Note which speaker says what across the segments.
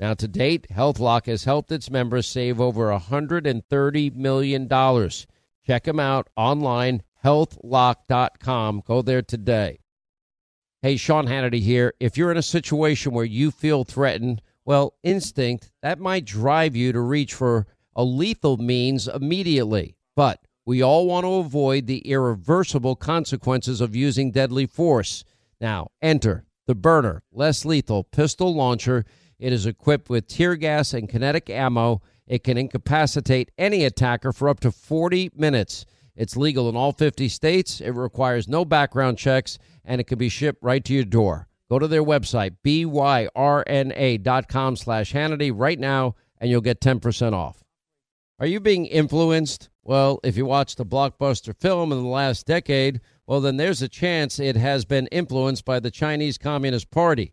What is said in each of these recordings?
Speaker 1: Now, to date, HealthLock has helped its members save over $130 million. Check them out online, healthlock.com. Go there today. Hey, Sean Hannity here. If you're in a situation where you feel threatened, well, instinct, that might drive you to reach for a lethal means immediately. But we all want to avoid the irreversible consequences of using deadly force. Now, enter the Byrna, less lethal pistol launcher. It is equipped with tear gas and kinetic ammo. It can incapacitate any attacker for up to 40 minutes. It's legal in all 50 states. It requires no background checks, and it can be shipped right to your door. Go to their website, byrna.com slash Hannity right now, and you'll get 10% off. Are you being influenced? Well, if you watched a blockbuster film in the last decade, well, then there's a chance it has been influenced by the Chinese Communist Party.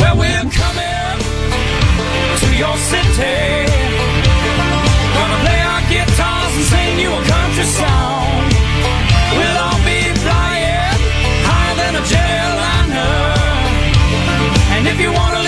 Speaker 2: Well, we're coming to your city. Gonna play our guitars and sing you a country song. We'll all be flying higher than a jetliner. And if you want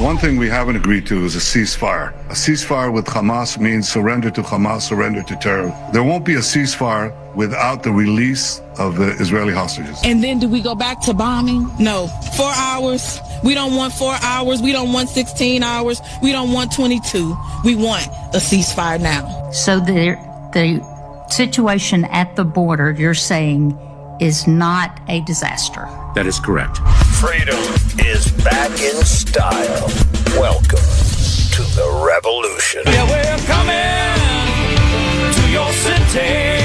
Speaker 3: one thing we haven't agreed to is a ceasefire. A ceasefire with Hamas means surrender to Hamas, surrender to terror. There won't be a ceasefire without the release of the Israeli hostages.
Speaker 4: And then do we go back to bombing? No. Four hours. We don't want four hours. We don't want 16 hours. We don't want 22. We want a ceasefire now.
Speaker 5: So the, the situation at the border, you're saying, is not a disaster.
Speaker 6: That is correct.
Speaker 7: Freedom is back in style. Welcome to the revolution.
Speaker 2: Yeah, we're coming to your city.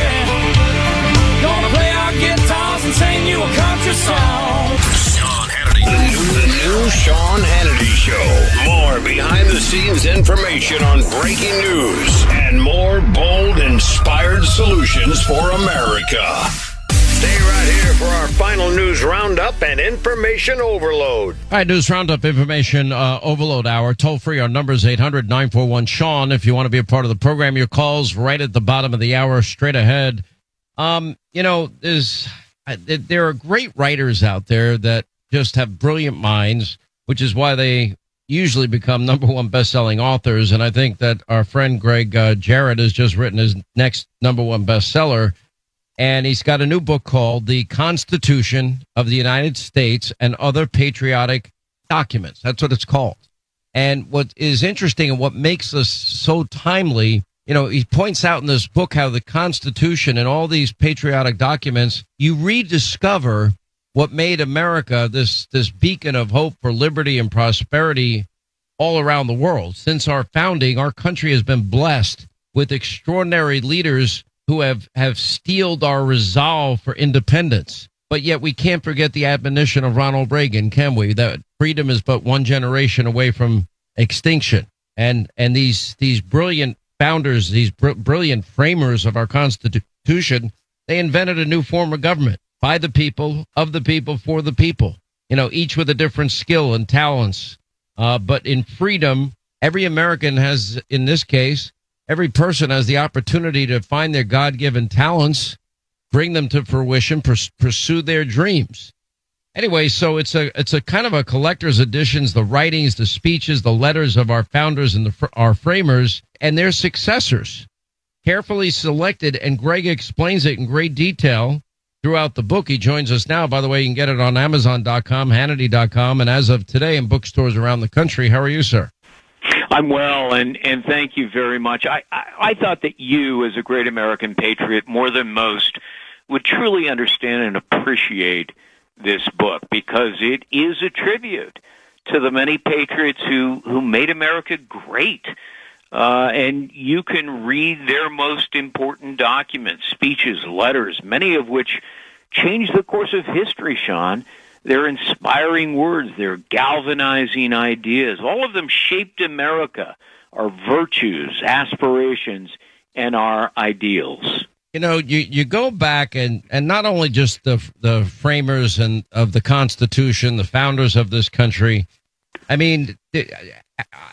Speaker 2: Gonna play our guitars and sing you a country song.
Speaker 7: Sean Hannity. The new, the new Sean Hannity Show. More behind the scenes information on breaking news and more bold, inspired solutions for America. Here for our final news roundup and information overload.
Speaker 1: All right, News Roundup Information uh, Overload Hour. Toll free. Our number is 800 941 Sean. If you want to be a part of the program, your calls right at the bottom of the hour, straight ahead. Um, you know, there's, uh, there are great writers out there that just have brilliant minds, which is why they usually become number one best-selling authors. And I think that our friend Gregg uh, Jarrett has just written his next number one bestseller and he's got a new book called The Constitution of the United States and Other Patriotic Documents. That's what it's called. And what is interesting and what makes this so timely, you know, he points out in this book how the Constitution and all these patriotic documents, you rediscover what made America this this beacon of hope for liberty and prosperity all around the world. Since our founding, our country has been blessed with extraordinary leaders who have, have steeled our resolve for independence. But yet we can't forget the admonition of Ronald Reagan, can we? That freedom is but one generation away from extinction. And, and these, these brilliant founders, these br- brilliant framers of our Constitution, they invented a new form of government by the people, of the people, for the people. You know, each with a different skill and talents. Uh, but in freedom, every American has, in this case, every person has the opportunity to find their God given talents, bring them to fruition, pursue their dreams. Anyway, so it's a it's a kind of a collector's editions, the writings, the speeches, the letters of our founders and the, our framers and their successors, carefully selected. And Gregg explains it in great detail. throughout the book. He joins us now. By the way, you can get it on Amazon.com, Hannity.com, and as of today in bookstores around the country. How are you, sir?
Speaker 6: I'm well, and and thank you very much. I, I I thought that you, as a great American patriot, more than most, would truly understand and appreciate this book because it is a tribute to the many patriots who who made America great. Uh, and you can read their most important documents, speeches, letters, many of which changed the course of history, Sean. They're inspiring words. They're galvanizing ideas. All of them shaped America, our virtues, aspirations, and our ideals.
Speaker 1: You know, you, you go back and, and not only just the the framers and of the Constitution, the founders of this country. I mean,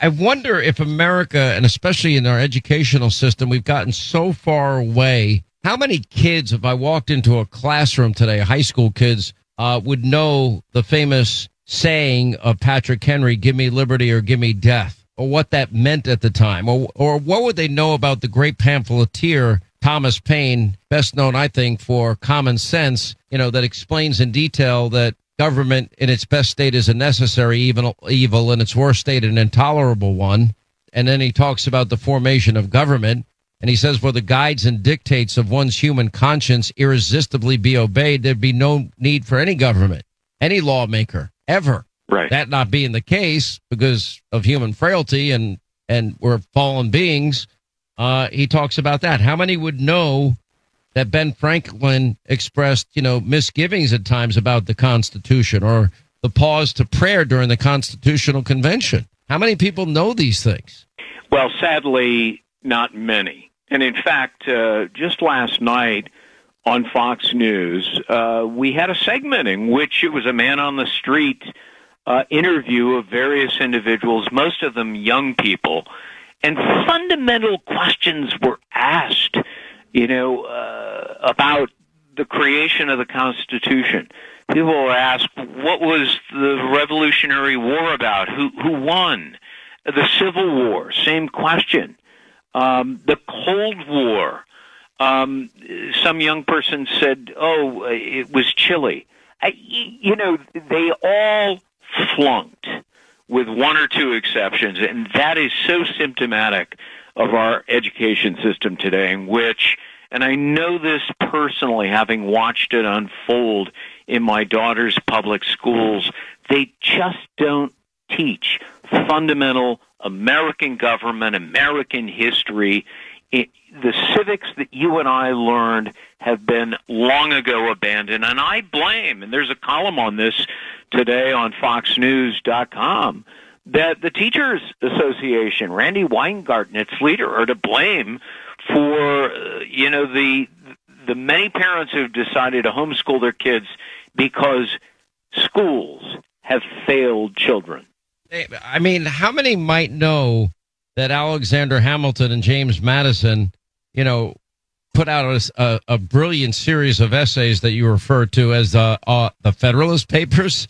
Speaker 1: I wonder if America, and especially in our educational system, we've gotten so far away. How many kids, if I walked into a classroom today, high school kids, uh, would know the famous saying of Patrick Henry, give me liberty or give me death, or what that meant at the time, or, or what would they know about the great pamphleteer, Thomas Paine, best known, I think, for common sense, you know, that explains in detail that government in its best state is a necessary evil, evil in its worst state an intolerable one. And then he talks about the formation of government. And he says, for the guides and dictates of one's human conscience irresistibly be obeyed, there'd be no need for any government, any lawmaker, ever.
Speaker 6: Right.
Speaker 1: That not being the case because of human frailty and, and we're fallen beings. Uh, he talks about that. How many would know that Ben Franklin expressed, you know, misgivings at times about the Constitution or the pause to prayer during the Constitutional Convention. How many people know these things?
Speaker 6: Well, sadly, not many. And in fact, uh, just last night on Fox News, uh, we had a segment in which it was a man on the street uh, interview of various individuals, most of them young people, and fundamental questions were asked you know, uh, about the creation of the Constitution. People will ask, what was the Revolutionary War about? Who, who won? The Civil War, same question. Um, the Cold War. Um, some young person said, oh, it was chilly. I, you know, they all flunked with one or two exceptions, and that is so symptomatic of our education system today, in which, and I know this personally, having watched it unfold in my daughter's public schools, they just don't teach fundamental American government, American history. It, the civics that you and I learned have been long ago abandoned, and I blame, and there's a column on this today on FoxNews.com that the Teachers Association, Randi Weingarten, its leader, are to blame for uh, you know the the many parents who've decided to homeschool their kids because schools have failed children.
Speaker 1: I mean, how many might know that Alexander Hamilton and James Madison, you know, put out a, a, brilliant series of essays that you refer to as the uh, the Federalist Papers,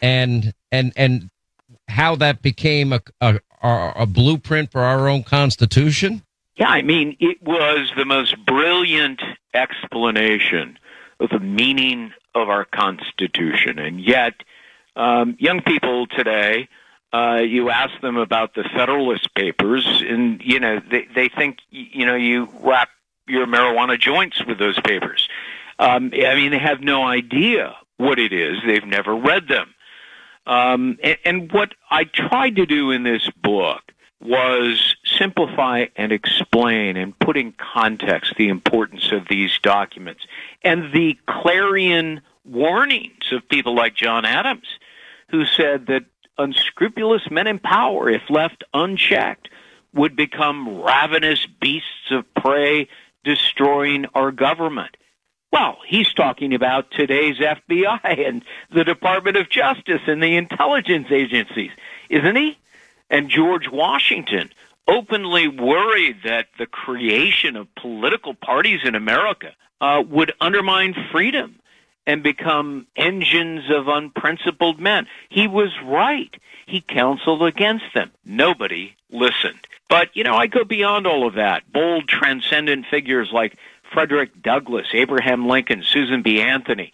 Speaker 1: and and and how that became a, a, a blueprint for our own Constitution?
Speaker 6: Yeah, I mean, it was the most brilliant explanation of the meaning of our Constitution. And yet, um, young people today, uh, you ask them about the Federalist Papers, and, you know, they, they think, you know, you wrap your marijuana joints with those papers. Um, I mean, they have no idea what it is. They've never read them. Um, and, and what I tried to do in this book was simplify and explain and put in context the importance of these documents and the clarion warnings of people like John Adams, who said that unscrupulous men in power, if left unchecked, would become ravenous beasts of prey, destroying our government. Well, he's talking about today's FBI and the Department of Justice and the intelligence agencies, isn't he? And George Washington openly worried that the creation of political parties in America uh, would undermine freedom and become engines of unprincipled men. He was right. He counseled against them. Nobody listened. But, you know, I go beyond all of that. Bold, transcendent figures like Frederick Douglass, Abraham Lincoln, Susan B. Anthony.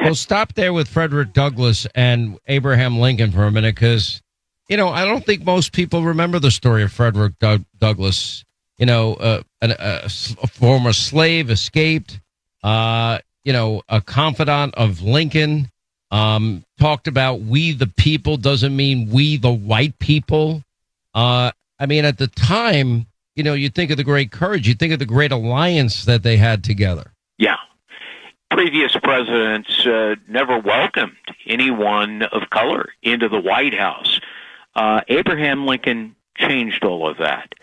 Speaker 1: We'll stop there with Frederick Douglass and Abraham Lincoln for a minute because, you know, I don't think most people remember the story of Frederick Doug- Douglass. You know, uh, an, a, a former slave escaped, uh, you know, a confidant of Lincoln, um, talked about we the people doesn't mean we the white people. Uh, I mean, at the time, you know, you think of the great courage, you think of the great alliance that they had together.
Speaker 6: Yeah. Previous presidents uh, never welcomed anyone of color into the White House. Uh, Abraham Lincoln changed all of that.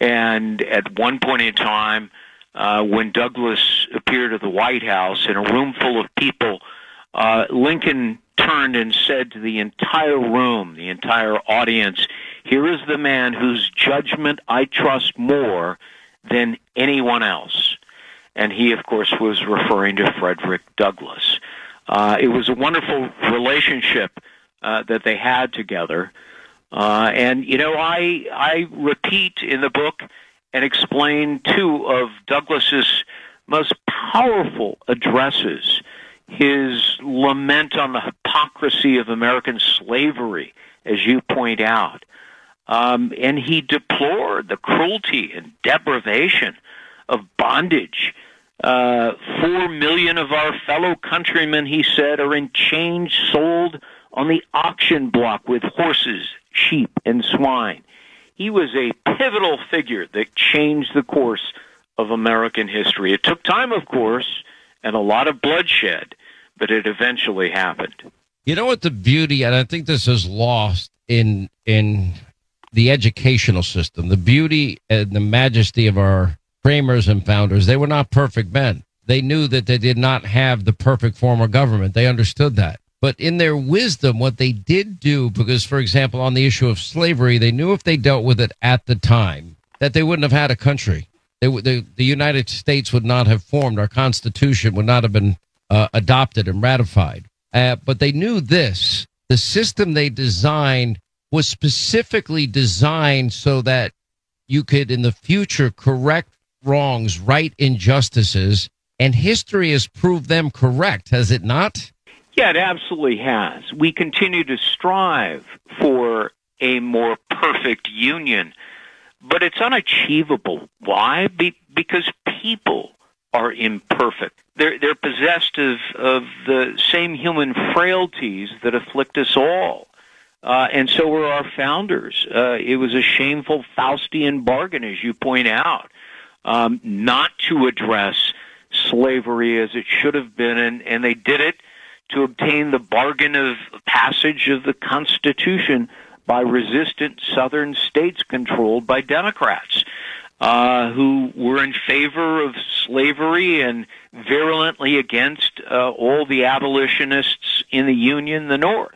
Speaker 6: And at one point in time, uh, when Douglass appeared at the White House in a room full of people, uh, Lincoln turned and said to the entire room, the entire audience, here is the man whose judgment I trust more than anyone else. And he, of course, was referring to Frederick Douglass. Uh, it was a wonderful relationship uh, that they had together. Uh, and you know, I I repeat in the book and explain two of Douglass's most powerful addresses. His lament on the hypocrisy of American slavery, as you point out, um, and he deplored the cruelty and deprivation of bondage. Uh, Four million of our fellow countrymen, he said, are in chains sold on the auction block with horses, sheep, and swine. He was a pivotal figure that changed the course of American history. It took time, of course, and a lot of bloodshed, but it eventually happened.
Speaker 1: You know what the beauty, and I think this is lost in in the educational system, the beauty and the majesty of our framers and founders. They were not perfect men. They knew that they did not have the perfect form of government. They understood that. But in their wisdom, what they did do, because, for example, on the issue of slavery, they knew if they dealt with it at the time, that they wouldn't have had a country. They, the, the United States would not have formed. Our Constitution would not have been uh, adopted and ratified. Uh, but they knew this the system they designed was specifically designed so that you could, in the future, correct wrongs, right injustices. And history has proved them correct, has it not?
Speaker 6: Yeah, it absolutely has. We continue to strive for a more perfect union, but it's unachievable. Why? Be- because people are imperfect. They're they're possessed of of the same human frailties that afflict us all. Uh, and so were our founders. Uh, it was a shameful Faustian bargain, as you point out, um, not to address slavery as it should have been, and, and they did it to obtain the bargain of passage of the Constitution by resistant southern states controlled by Democrats uh, who were in favor of slavery and virulently against uh, all the abolitionists in the Union, the North.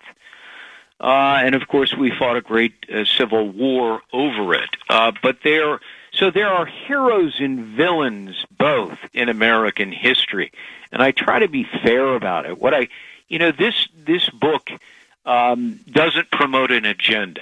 Speaker 6: Uh, and of course, we fought a great uh, civil war over it. Uh, but there, so there are heroes and villains both in American history, and I try to be fair about it. What I, you know, this this book um, doesn't promote an agenda.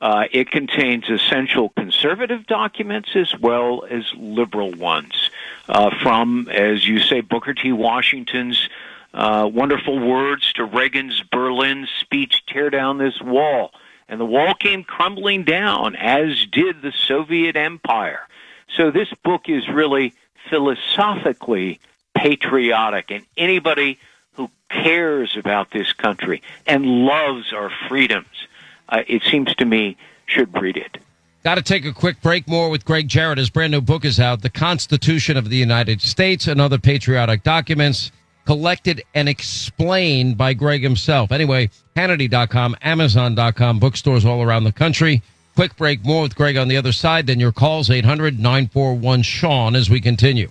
Speaker 6: Uh, it contains essential conservative documents as well as liberal ones. Uh, from, as you say, Booker T. Washington's uh, wonderful words to Reagan's Berlin speech, tear down this wall. And the wall came crumbling down, as did the Soviet Empire. So this book is really philosophically patriotic, and anybody who cares about this country and loves our freedoms uh, it seems to me, should read it.
Speaker 1: Got to take a quick break. More with Gregg Jarrett. His brand new book is out The Constitution of the United States and Other Patriotic Documents, collected and explained by Gregg himself. Anyway, Hannity.com, Amazon.com, bookstores all around the country. Quick break. More with Gregg on the other side. Then your calls, 800 941 Sean, as we continue.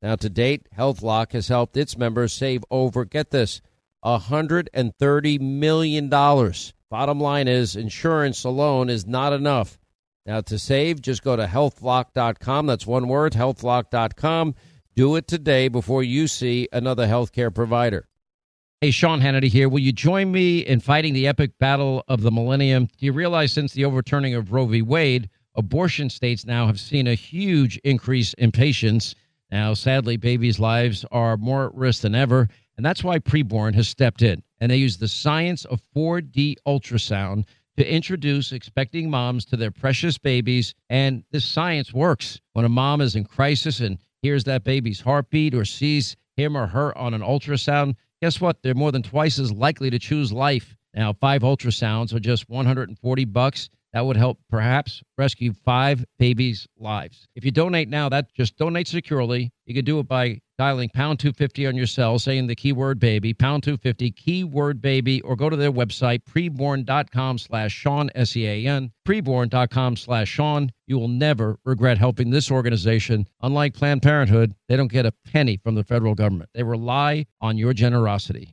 Speaker 1: Now, to date, HealthLock has helped its members save over, get this, $130 million. Bottom line is, insurance alone is not enough. Now, to save, just go to healthlock.com. That's one word, healthlock.com. Do it today before you see another healthcare provider. Hey, Sean Hannity here. Will you join me in fighting the epic battle of the millennium? Do you realize since the overturning of Roe v. Wade, abortion states now have seen a huge increase in patients? Now, sadly, babies' lives are more at risk than ever, and that's why Preborn has stepped in. And they use the science of 4D ultrasound to introduce expecting moms to their precious babies. And this science works. When a mom is in crisis and hears that baby's heartbeat or sees him or her on an ultrasound, guess what? They're more than twice as likely to choose life. Now, five ultrasounds are just 140 bucks that would help perhaps rescue five babies' lives. If you donate now, that just donate securely. You can do it by dialing pound 250 on your cell, saying the keyword baby, pound 250, keyword baby, or go to their website, preborn.com slash Sean, S-E-A-N, preborn.com slash Sean. You will never regret helping this organization. Unlike Planned Parenthood, they don't get a penny from the federal government. They rely on your generosity.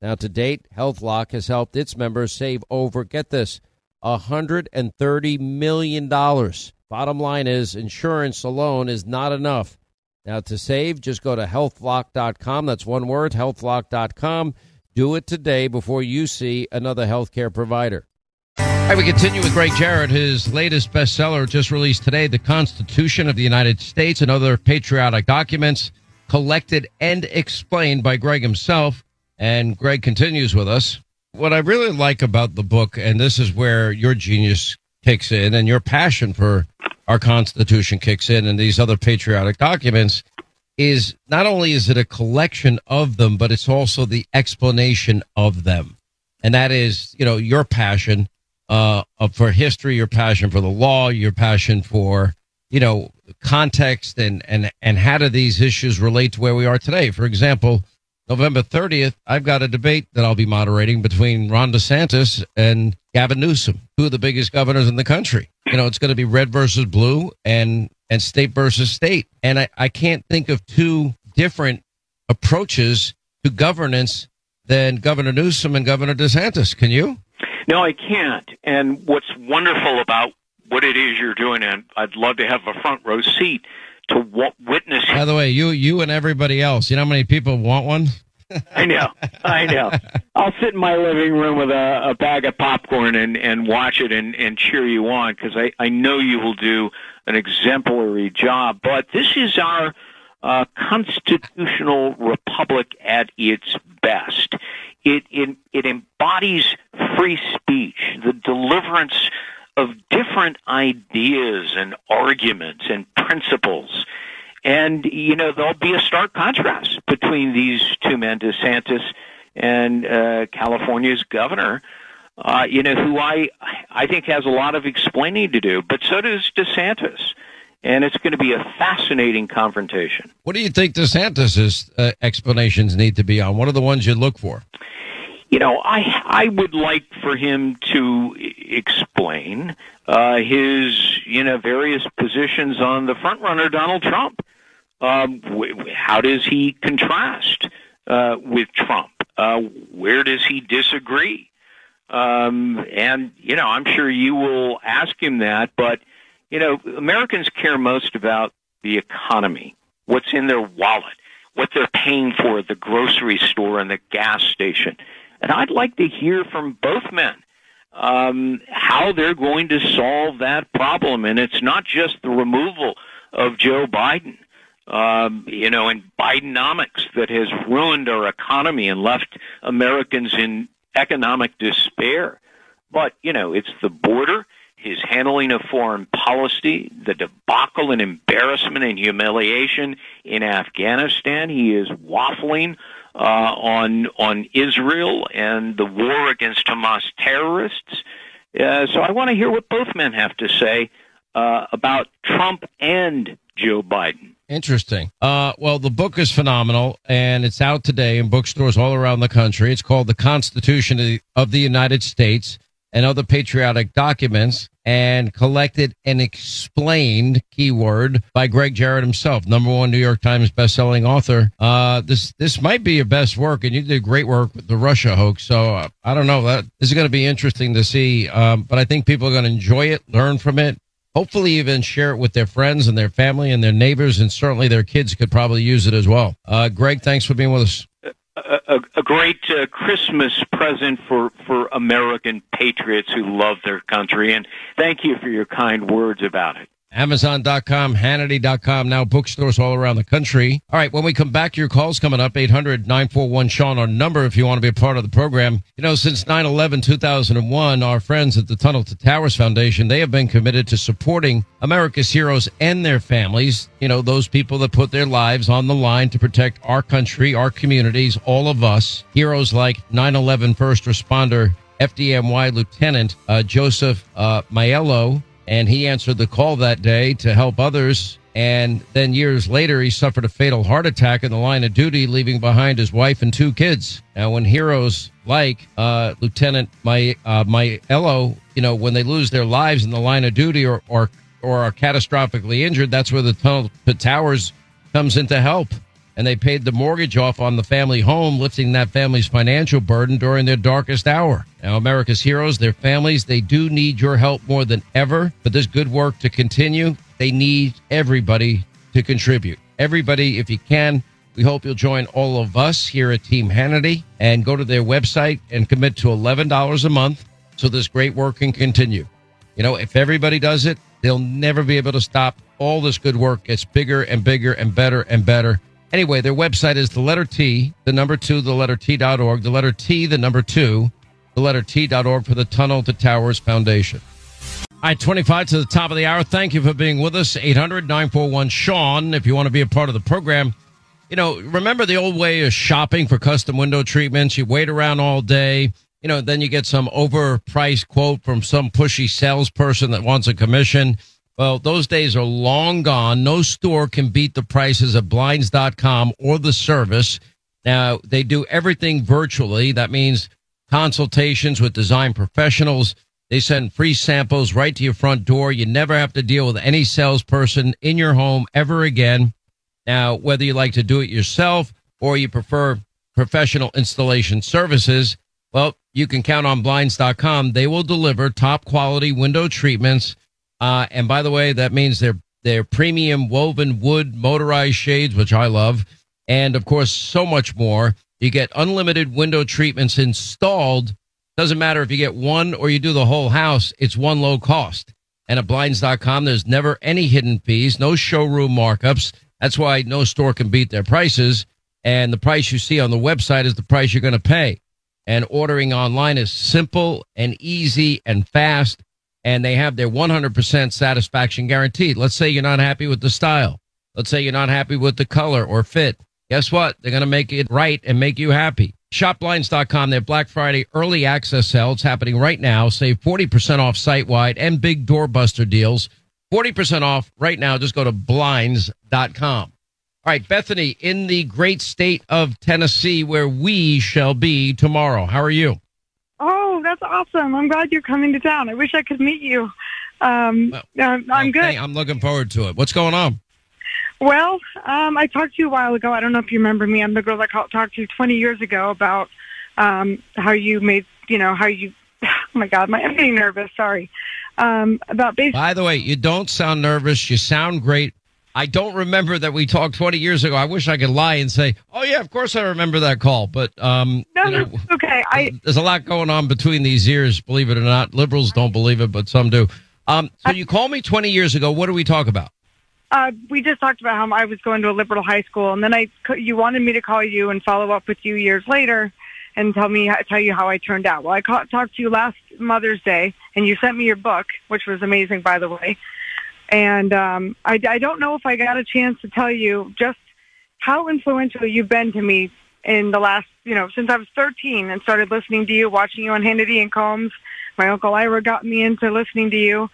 Speaker 1: Now, to date, HealthLock has helped its members save over, get this, $130 million. Bottom line is, insurance alone is not enough. Now, to save, just go to healthlock.com. That's one word, healthlock.com. Do it today before you see another healthcare provider. All right, we continue with Gregg Jarrett. His latest bestseller just released today The Constitution of the United States and Other Patriotic Documents, collected and explained by Gregg himself. And Gregg continues with us. What I really like about the book, and this is where your genius kicks in and your passion for our Constitution kicks in and these other patriotic documents, is not only is it a collection of them, but it's also the explanation of them. And that is, you know, your passion uh, for history, your passion for the law, your passion for, you know, context and, and, and how do these issues relate to where we are today? For example, November 30th, I've got a debate that I'll be moderating between Ron DeSantis and Gavin Newsom, two of the biggest governors in the country. You know, it's going to be red versus blue and, and state versus state. And I, I can't think of two different approaches to governance than Governor Newsom and Governor DeSantis. Can you?
Speaker 6: No, I can't. And what's wonderful about what it is you're doing, and I'd love to have a front row seat to w- witness.
Speaker 1: By the way, you you and everybody else, you know how many people want one?
Speaker 6: I know, I know. I'll sit in my living room with a, a bag of popcorn and and watch it and and cheer you on because I I know you will do an exemplary job. But this is our uh, constitutional republic at its best. It, it it embodies free speech, the deliverance of different ideas and arguments and principles. And, you know, there'll be a stark contrast between these two men, DeSantis and uh, California's governor, uh, you know, who I, I think has a lot of explaining to do, but so does DeSantis. And it's going to be a fascinating confrontation.
Speaker 1: What do you think DeSantis's uh, explanations need to be on? What are the ones you look for?
Speaker 6: You know, I I would like for him to explain uh, his you know various positions on the front runner Donald Trump. Um, wh- how does he contrast uh, with Trump? Uh, where does he disagree? Um, and you know, I'm sure you will ask him that. But you know, Americans care most about the economy, what's in their wallet, what they're paying for at the grocery store and the gas station. And I'd like to hear from both men um, how they're going to solve that problem. And it's not just the removal of Joe Biden, um, you know, and Bidenomics that has ruined our economy and left Americans in economic despair. But, you know, it's the border, his handling of foreign policy, the debacle and embarrassment and humiliation in Afghanistan. He is waffling uh, on on Israel and the war against Hamas terrorists. Uh, so I want to hear what both men have to say uh, about Trump and Joe Biden.
Speaker 1: Interesting. Uh, well, the book is phenomenal, and it's out today in bookstores all around the country. It's called The Constitution of the, of the United States and Other Patriotic Documents and collected and explained keyword by Gregg Jarrett himself, number one New York Times bestselling author. Uh, this this might be your best work, and you did great work with the Russia hoax. So uh, I don't know that this is going to be interesting to see, um, but I think people are going to enjoy it, learn from it. Hopefully, even share it with their friends and their family and their neighbors, and certainly their kids could probably use it as well. Uh, Gregg, thanks for being with us
Speaker 6: a, a great uh, Christmas present for, for American patriots who love their country. And thank you for your kind words about it.
Speaker 1: Amazon.com, Hannity.com, now bookstores all around the country. All right, when we come back, your call's coming up, 800-941-SEAN, our number if you want to be a part of the program. You know, since 9-11, 2001, our friends at the Tunnel to Towers Foundation, they have been committed to supporting America's heroes and their families. You know, those people that put their lives on the line to protect our country, our communities, all of us. Heroes like 9-11 first responder FDNY Lieutenant uh, Joseph uh, Maiello, and he answered the call that day to help others. And then years later, he suffered a fatal heart attack in the line of duty, leaving behind his wife and two kids. Now, when heroes like uh, Lieutenant My uh, Maiello, you know, when they lose their lives in the line of duty or or or are catastrophically injured, that's where the tunnel to towers comes in to help. And they paid the mortgage off on the family home, lifting that family's financial burden during their darkest hour. Now, America's heroes, their families, they do need your help more than ever for this good work to continue. They need everybody to contribute. Everybody, if you can, we hope you'll join all of us here at Team Hannity and go to their website and commit to $11 a month so this great work can continue. You know, if everybody does it, they'll never be able to stop. All this good work gets bigger and bigger and better and better. Anyway, their website is the letter T, the number two, the letter T dot org, the letter T, the number two, the letter T dot org for the Tunnel to Towers Foundation. All right, 25 to the top of the hour. Thank you for being with us. 800 941 Sean, if you want to be a part of the program. You know, remember the old way of shopping for custom window treatments? You wait around all day. You know, then you get some overpriced quote from some pushy salesperson that wants a commission. Well, those days are long gone. No store can beat the prices of blinds.com or the service. Now, they do everything virtually. That means consultations with design professionals. They send free samples right to your front door. You never have to deal with any salesperson in your home ever again. Now, whether you like to do it yourself or you prefer professional installation services, well, you can count on blinds.com. They will deliver top quality window treatments. Uh, and by the way, that means they're, they're premium woven wood motorized shades, which I love. And of course, so much more. You get unlimited window treatments installed. Doesn't matter if you get one or you do the whole house. It's one low cost. And at blinds.com, there's never any hidden fees, no showroom markups. That's why no store can beat their prices. And the price you see on the website is the price you're going to pay. And ordering online is simple and easy and fast. And they have their 100% satisfaction guaranteed. Let's say you're not happy with the style. Let's say you're not happy with the color or fit. Guess what? They're going to make it right and make you happy. Shopblinds.com, their Black Friday early access sale. It's happening right now. Save 40% off site wide and big doorbuster deals. 40% off right now. Just go to blinds.com. All right, Bethany, in the great state of Tennessee, where we shall be tomorrow. How are you?
Speaker 8: Oh, that's awesome. I'm glad you're coming to town. I wish I could meet you. Um,
Speaker 1: Well,
Speaker 8: I'm I'm good.
Speaker 1: I'm looking forward to it. What's going on?
Speaker 8: Well, um, I talked to you a while ago. I don't know if you remember me. I'm the girl that called, talked to you 20 years ago about um, how you made, you know, how you. Oh my God, my, I'm getting nervous. Sorry. Um, about basically.
Speaker 1: By the way, you don't sound nervous. You sound great. I don't remember that we talked 20 years ago. I wish I could lie and say, oh, yeah, of course I remember that call. But um,
Speaker 8: No,
Speaker 1: you know,
Speaker 8: no, okay. I
Speaker 1: there's a lot going on between these years, believe it or not. Liberals don't believe it, but some do. Um, so you called me 20 years ago. What do we talk about?
Speaker 8: Uh, we just talked about how I was going to a liberal high school, and then I you wanted me to call you and follow up with you years later and tell me tell you how I turned out. Well, I call, talked to you last Mother's Day, and you sent me your book, which was amazing, by the way. And um, I, I don't know if I got a chance to tell you just how influential you've been to me in the last, you know, since I was 13 and started listening to you, watching you on Hannity and Colmes. My uncle Ira got me into listening to you,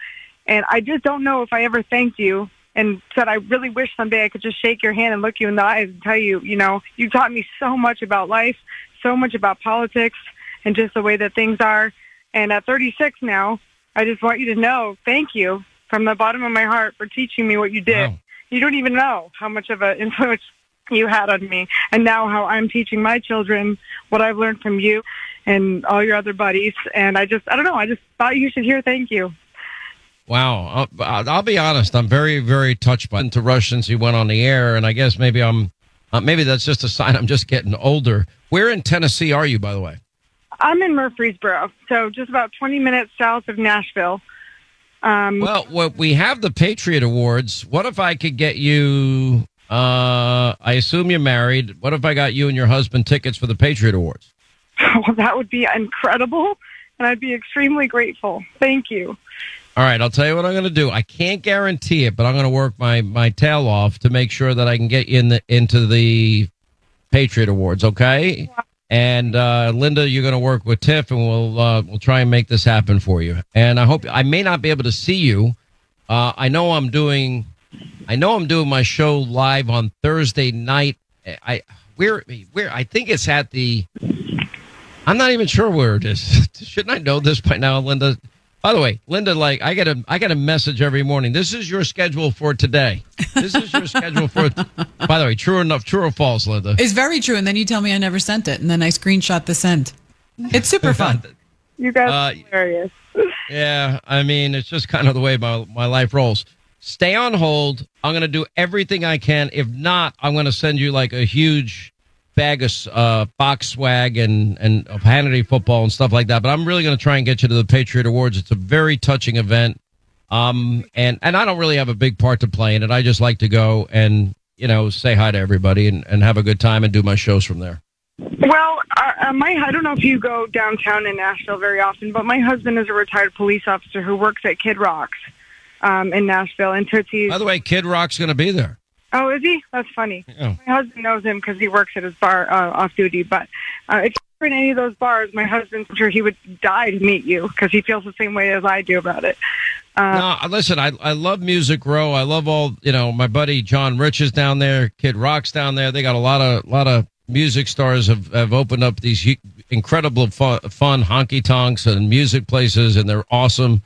Speaker 8: and I just don't know if I ever thanked you and said I really wish someday I could just shake your hand and look you in the eyes and tell you, you know, you taught me so much about life, so much about politics, and just the way that things are. And at 36 now, I just want you to know, thank you from the bottom of my heart for teaching me what you did.
Speaker 1: Wow.
Speaker 8: You don't even know how much of an influence you had on me, and now how I'm teaching my children what I've learned from you and all your other buddies. And I just, I don't know, I just thought you should hear thank you.
Speaker 1: Wow. I'll, I'll be honest. I'm very, very touched by to Rush since he went on the air. And I guess maybe I'm, uh, maybe that's just a sign I'm just getting older. Where in Tennessee are you, by the way?
Speaker 8: I'm in Murfreesboro, so just about 20 minutes south of Nashville. Um,
Speaker 1: Well, well, we have the Patriot Awards. What if I could get you? Uh, I assume you're married. What if I got you and your husband tickets for the Patriot Awards?
Speaker 8: well, that would be incredible, and I'd be extremely grateful. Thank you.
Speaker 1: All right, I'll tell you what I'm going to do. I can't guarantee it, but I'm going to work my my tail off to make sure that I can get you in the into the Patriot Awards. Okay. And uh, Linda, you're going to work with Tiff, and we'll uh, we'll try and make this happen for you. And I hope I may not be able to see you. Uh, I know I'm doing, I know I'm doing my show live on Thursday night. I where where I think it's at the. I'm not even sure where it is. Shouldn't I know this by now, Linda? By the way, Linda, like I get a I get a message every morning. This is your schedule for today. This is your schedule for. By the way, true enough, true or false, Linda?
Speaker 9: It's very true. And then you tell me I never sent it. And then I screenshot the send. It's super fun.
Speaker 8: You guys
Speaker 1: Uh,
Speaker 8: are hilarious.
Speaker 1: Yeah, I mean, it's just kind of the way my my life rolls. Stay on hold. I'm going to do everything I can. If not, I'm going to send you like a huge bag of uh, box swag and and of Hannity football and stuff like that. But I'm really going to try and get you to the Patriot Awards. It's a very touching event. Um, and and I don't really have a big part to play in it. I just like to go and you know say hi to everybody and and have a good time and do my shows from there.
Speaker 8: Well, uh, uh, my I don't know if you go downtown in Nashville very often, but my husband is a retired police officer who works at Kid Rocks um, in Nashville, and Tootsie's.
Speaker 1: By the way, Kid Rock's going to be there.
Speaker 8: Oh, is he? That's funny.
Speaker 1: Yeah.
Speaker 8: My husband knows him because he works at his bar uh, off duty. But uh, if you're in any of those bars, my husband's sure he would die to meet you because he feels the same way as I do about it. Uh,
Speaker 1: No, listen, I I love Music Row. I love all you know. My buddy John Rich is down there. Kid Rock's down there. They got a lot of lot of music stars have, have opened up these incredible fun, fun honky tonks and music places, and they're awesome.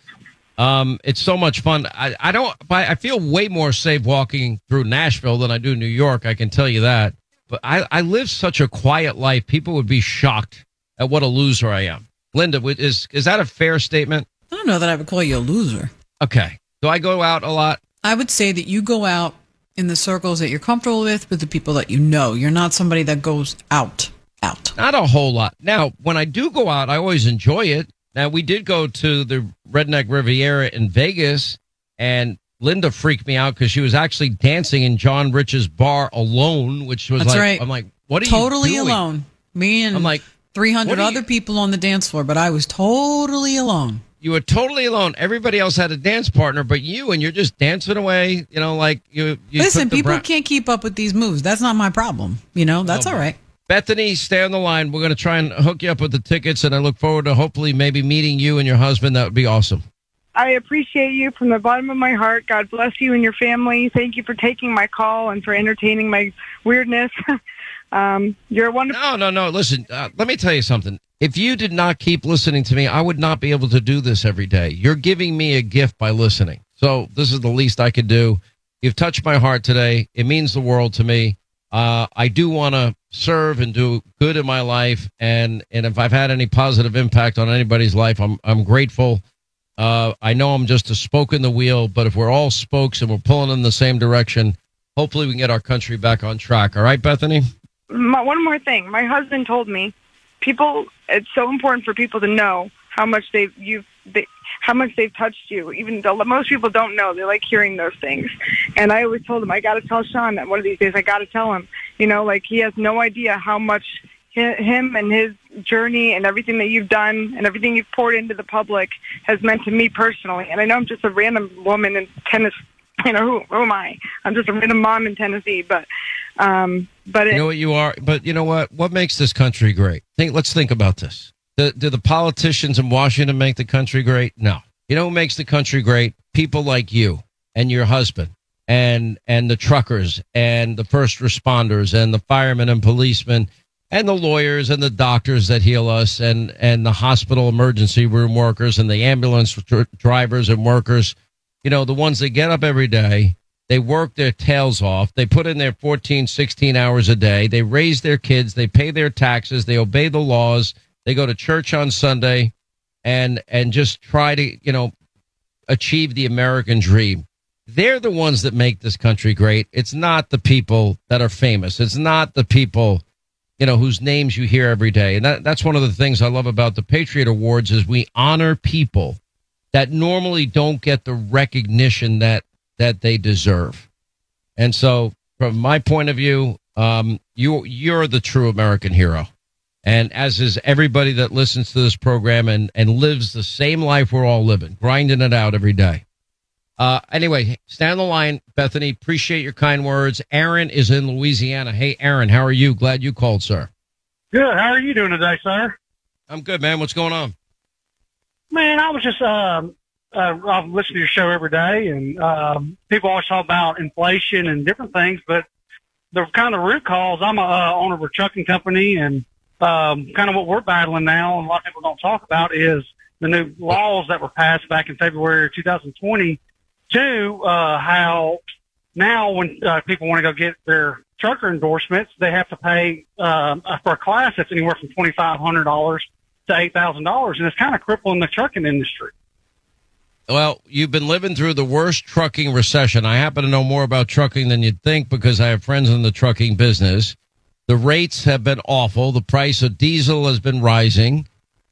Speaker 1: Um, it's so much fun. I, I don't. I I feel way more safe walking through Nashville than I do New York. I can tell you that. But I I live such a quiet life. People would be shocked at what a loser I am. Linda, is is that a fair statement?
Speaker 9: I don't know that I would call you a loser.
Speaker 1: Okay. Do I go out a lot?
Speaker 9: I would say that you go out in the circles that you're comfortable with, with the people that you know. You're not somebody that goes out, out.
Speaker 1: Not a whole lot. Now, when I do go out, I always enjoy it. Now, we did go to the Redneck Riviera in Vegas, and Linda freaked me out because she was actually dancing in John Rich's bar alone, which was
Speaker 9: That's
Speaker 1: like,
Speaker 9: right.
Speaker 1: I'm like, what are
Speaker 9: totally
Speaker 1: you doing?
Speaker 9: alone. Me and
Speaker 1: I'm like,
Speaker 9: 300 other
Speaker 1: you-
Speaker 9: people on the dance floor, but I was totally alone.
Speaker 1: You were totally alone. Everybody else had a dance partner, but you, and you're just dancing away, you know, like you. you
Speaker 9: Listen, people
Speaker 1: bra-
Speaker 9: can't keep up with these moves. That's not my problem. You know, that's
Speaker 1: Oh,
Speaker 9: all right.
Speaker 1: Bethany, stay on the line. We're going to try and hook you up with the tickets, and I look forward to hopefully maybe meeting you and your husband. That would be awesome.
Speaker 8: I appreciate you from the bottom of my heart. God bless you and your family. Thank you for taking my call and for entertaining my weirdness. um, you're a wonderful.
Speaker 1: No, no, no. Listen, uh, let me tell you something. If you did not keep listening to me, I would not be able to do this every day. You're giving me a gift by listening. So this is the least I could do. You've touched my heart today. It means the world to me. Uh, I do want to serve and do good in my life, and and if I've had any positive impact on anybody's life, I'm I'm grateful. Uh, I know I'm just a spoke in the wheel, but if we're all spokes and we're pulling in the same direction, hopefully we can get our country back on track. All right, Bethany.
Speaker 8: My, one more thing. My husband told me people. It's so important for people to know how much they've you they, how much they've touched you. Even though most people don't know, they like hearing those things. And I always told him, I got to tell Sean that one of these days. I got to tell him. You know, like he has no idea how much him and his journey and everything that you've done and everything you've poured into the public has meant to me personally. And I know I'm just a random woman in Tennessee. You know, who, who am I? I'm just a random mom in Tennessee, but, um, but it,
Speaker 1: You know what you are, but you know what? What makes this country great? Think. Let's think about this. Do, do the politicians in Washington make the country great? No. You know who makes the country great? People like you and your husband, and and the truckers and the first responders and the firemen and policemen and the lawyers and the doctors that heal us and and the hospital emergency room workers and the ambulance dr- drivers and workers. You know the ones that get up every day they work their tails off. They put in their 14, 16 hours a day. They raise their kids. They pay their taxes. They obey the laws. They go to church on Sunday and, and just try to, you know, achieve the American dream. They're the ones that make this country great. It's not the people that are famous. It's not the people, you know, whose names you hear every day. And that, that's one of the things I love about the Patriot Awards is we honor people that normally don't get the recognition that that they deserve. And so, from my point of view, um, you you're the true American hero, and as is everybody that listens to this program and and lives the same life we're all living, grinding it out every day. Uh, anyway, stand on the line, Bethany. Appreciate your kind words. Aaron is in Louisiana. Hey, Aaron, how are you? Glad you called, sir.
Speaker 10: Good. How are you doing today, sir?
Speaker 1: I'm good, man. What's going on?
Speaker 10: Man, I was just um, uh, I listen to your show every day, and um, people always talk about inflation and different things, but the kind of root cause. I'm a uh, owner of a trucking company, and um, kind of what we're battling now, and a lot of people don't talk about is the new laws that were passed back in February of 2020 to uh, how now when uh, people want to go get their trucker endorsements, they have to pay um, for a class that's anywhere from twenty five hundred dollars to eight thousand dollars, and it's kind of crippling the trucking industry.
Speaker 1: Well, you've been living through the worst trucking recession. I happen to know more about trucking than you'd think because I have friends in the trucking business. The rates have been awful. The price of diesel has been rising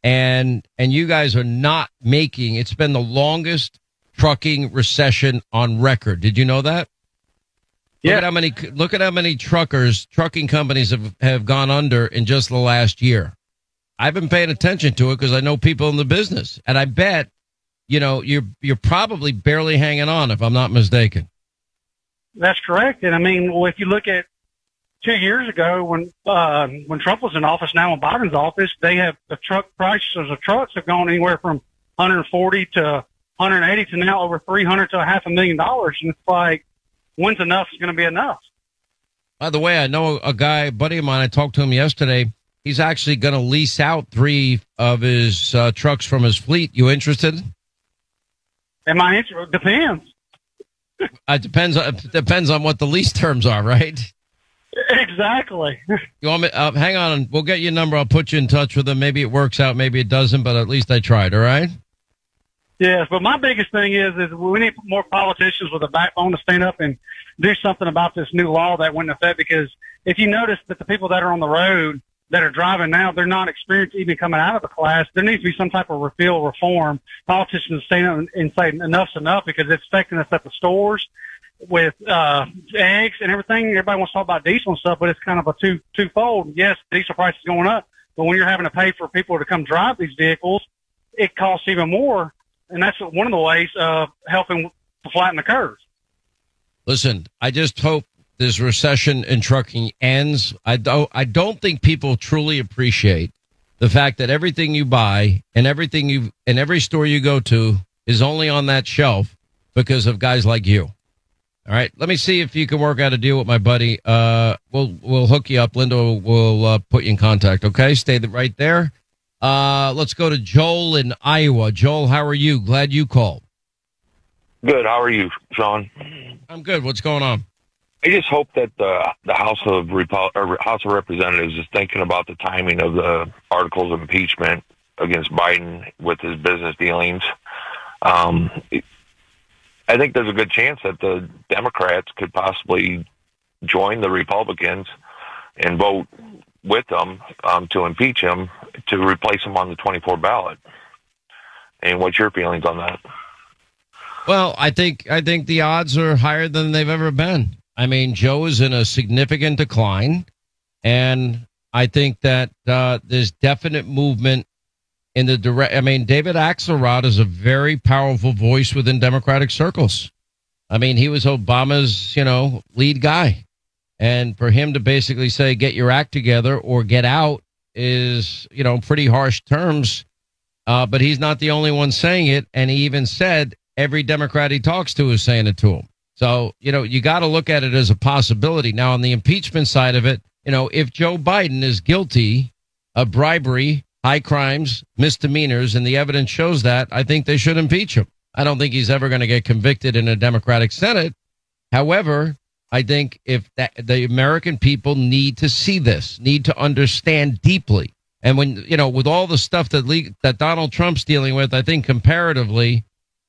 Speaker 1: and and you guys are not making it's been the longest trucking recession on record. Did you know that?
Speaker 10: Yeah.
Speaker 1: Look at how many look at how many truckers, trucking companies have have gone under in just the last year. I've been paying attention to it because I know people in the business, and I bet you know you're you're probably barely hanging on if I'm not mistaken.
Speaker 10: That's correct. And I mean, well, if you look at two years ago when uh, when Trump was in office, now in Biden's office, they have the truck prices of trucks have gone anywhere from 140 to 180 to now over 300 to a half a million dollars. And it's like, when's enough is going to be enough?
Speaker 1: By the way, I know a guy, a buddy of mine. I talked to him yesterday. He's actually going to lease out three of his uh, trucks from his fleet. You interested?
Speaker 10: And my answer depends.
Speaker 1: It depends. It depends on what the lease terms are, right?
Speaker 10: Exactly.
Speaker 1: You want me? Uh, hang on. We'll get your number. I'll put you in touch with them. Maybe it works out. Maybe it doesn't. But at least I tried. All right.
Speaker 10: Yes, but my biggest thing is is we need more politicians with a backbone to stand up and do something about this new law that went into effect. Because if you notice that the people that are on the road that are driving now, they're not experienced even coming out of the class. There needs to be some type of repeal reform. Politicians stand up and say enough's enough because it's affecting us at the stores with uh eggs and everything. Everybody wants to talk about diesel and stuff, but it's kind of a two twofold. Yes, diesel price is going up, but when you're having to pay for people to come drive these vehicles, it costs even more. And that's one of the ways of helping to flatten the curve.
Speaker 1: Listen, I just hope this recession in trucking ends. I don't. I don't think people truly appreciate the fact that everything you buy and everything you and every store you go to is only on that shelf because of guys like you. All right, let me see if you can work out a deal with my buddy. Uh, we'll we'll hook you up. Linda will uh, put you in contact. Okay, stay right there. Uh, let's go to Joel in Iowa. Joel, how are you? Glad you called.
Speaker 11: Good. How are you, Sean?
Speaker 1: I'm good. What's going on?
Speaker 11: I just hope that the the House of Repo- House of Representatives is thinking about the timing of the articles of impeachment against Biden with his business dealings. Um, I think there's a good chance that the Democrats could possibly join the Republicans and vote with them um, to impeach him to replace him on the 24 ballot. And what's your feelings on that?
Speaker 1: Well, I think I think the odds are higher than they've ever been. I mean, Joe is in a significant decline, and I think that uh, there's definite movement in the direct. I mean, David Axelrod is a very powerful voice within Democratic circles. I mean, he was Obama's, you know, lead guy, and for him to basically say "get your act together" or "get out" is, you know, pretty harsh terms. Uh, but he's not the only one saying it, and he even said every Democrat he talks to is saying it to him. So, you know, you got to look at it as a possibility. Now, on the impeachment side of it, you know, if Joe Biden is guilty of bribery, high crimes, misdemeanors, and the evidence shows that, I think they should impeach him. I don't think he's ever going to get convicted in a Democratic Senate. However, I think if that, the American people need to see this, need to understand deeply. And when, you know, with all the stuff that le- that Donald Trump's dealing with, I think comparatively,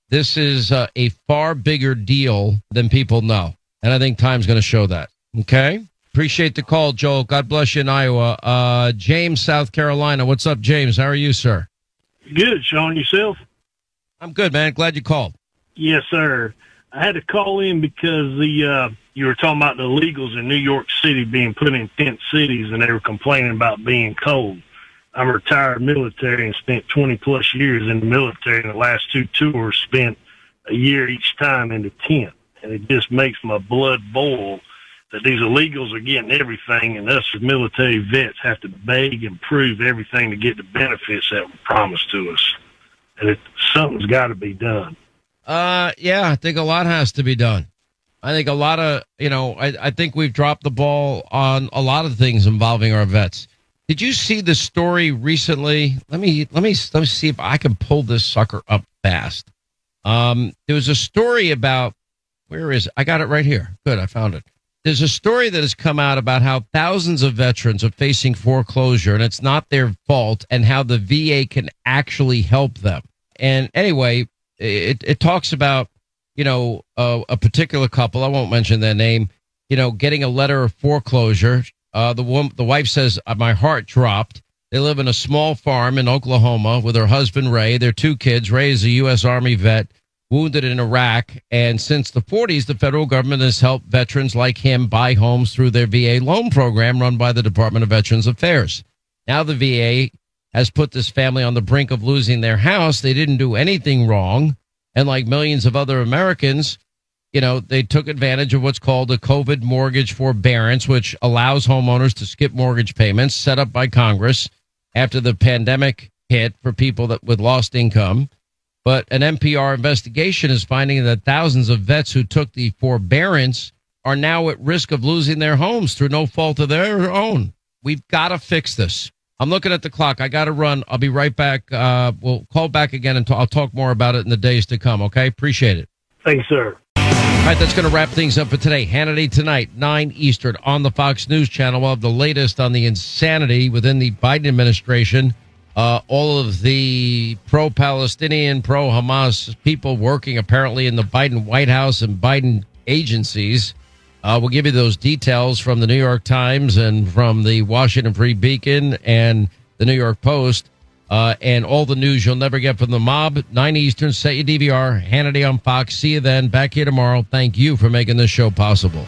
Speaker 1: this is uh, a far bigger deal than people know. And I think time's going to show that. Okay. Appreciate the call, Joel. God bless you in Iowa. Uh, James, South Carolina. What's up, James? How are you, sir?
Speaker 12: Good, Sean. Yourself?
Speaker 1: I'm good, man. Glad you called.
Speaker 12: Yes, sir. I had to call in because the uh, you were talking about the illegals in New York City being put in tent cities, and they were complaining about being cold. I'm retired military and spent 20 plus years in the military. And the last two tours spent a year each time in the tent, and it just makes my blood boil that these illegals are getting everything, and us as military vets have to beg and prove everything to get the benefits that were promised to us. And it, something's got to be done.
Speaker 1: Uh, yeah, I think a lot has to be done. I think a lot of, you know, I, I think we've dropped the ball on a lot of things involving our vets. Did you see the story recently? Let me let me let me see if I can pull this sucker up fast. Um, there was a story about where is it? I got it right here. Good, I found it. There's a story that has come out about how thousands of veterans are facing foreclosure and it's not their fault and how the VA can actually help them. And anyway, it, it talks about, you know, uh, a particular couple, I won't mention their name, you know, getting a letter of foreclosure. Uh, the woman, the wife says, uh, my heart dropped. They live in a small farm in Oklahoma with her husband, Ray, their two kids. Ray is a U.S. Army vet wounded in Iraq. And since the 40s, the federal government has helped veterans like him buy homes through their VA loan program run by the Department of Veterans Affairs. Now the VA has put this family on the brink of losing their house. They didn't do anything wrong. And like millions of other Americans, you know, they took advantage of what's called a COVID mortgage forbearance, which allows homeowners to skip mortgage payments set up by Congress after the pandemic hit for people that with lost income. But an NPR investigation is finding that thousands of vets who took the forbearance are now at risk of losing their homes through no fault of their own. We've got to fix this. I'm looking at the clock. I got to run. I'll be right back. Uh, we'll call back again and t- I'll talk more about it in the days to come. Okay. Appreciate it.
Speaker 12: Thanks, sir.
Speaker 1: All right. That's going to wrap things up for today. Hannity tonight, 9 Eastern on the Fox News channel. We'll have the latest on the insanity within the Biden administration. Uh, all of the pro Palestinian, pro Hamas people working apparently in the Biden White House and Biden agencies. Uh, we'll give you those details from the New York Times and from the Washington Free Beacon and the New York Post. Uh, and all the news you'll never get from the mob. 9 Eastern, set your DVR. Hannity on Fox. See you then. Back here tomorrow. Thank you for making this show possible.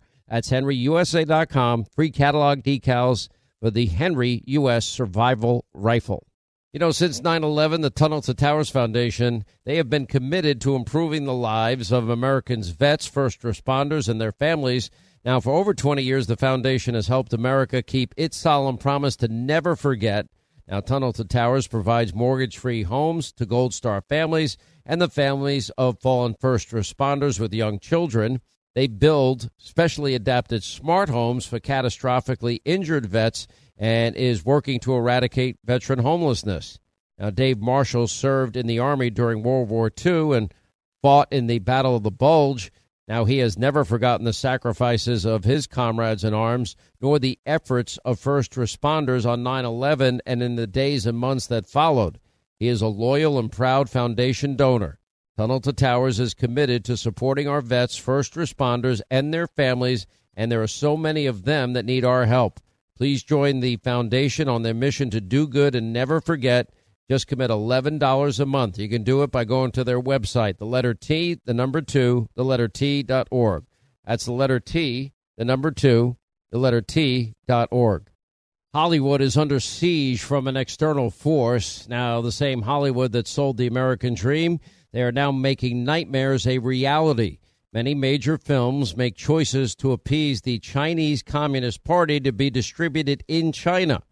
Speaker 1: That's henryusa.com. Free catalog decals for the Henry U.S. Survival Rifle. You know, since 9 11, the Tunnel to Towers Foundation, they have been committed to improving the lives of Americans' vets, first responders, and their families. Now, for over 20 years, the foundation has helped America keep its solemn promise to never forget. Now, Tunnel to Towers provides mortgage free homes to Gold Star families and the families of fallen first responders with young children. They build specially adapted smart homes for catastrophically injured vets and is working to eradicate veteran homelessness. Now, Dave Marshall served in the Army during World War II and fought in the Battle of the Bulge. Now, he has never forgotten the sacrifices of his comrades in arms, nor the efforts of first responders on 9 11 and in the days and months that followed. He is a loyal and proud foundation donor. Tunnel to Towers is committed to supporting our vets, first responders, and their families, and there are so many of them that need our help. Please join the foundation on their mission to do good and never forget. Just commit $11 a month. You can do it by going to their website, the letter T, the number two, the letter T dot org. That's the letter T, the number two, the letter T dot org. Hollywood is under siege from an external force. Now, the same Hollywood that sold the American dream, they are now making nightmares a reality. Many major films make choices to appease the Chinese Communist Party to be distributed in China.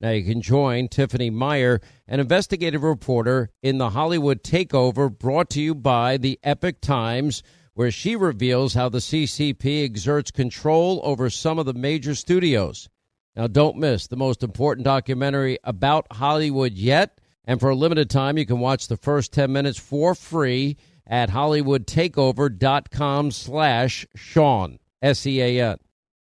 Speaker 1: Now you can join Tiffany Meier, an investigative reporter in the Hollywood Takeover brought to you by the Epoch Times, where she reveals how the CCP exerts control over some of the major studios. Now don't miss the most important documentary about Hollywood yet, and for a limited time you can watch the first 10 minutes for free at hollywoodtakeover.com slash Sean, S-E-A-N.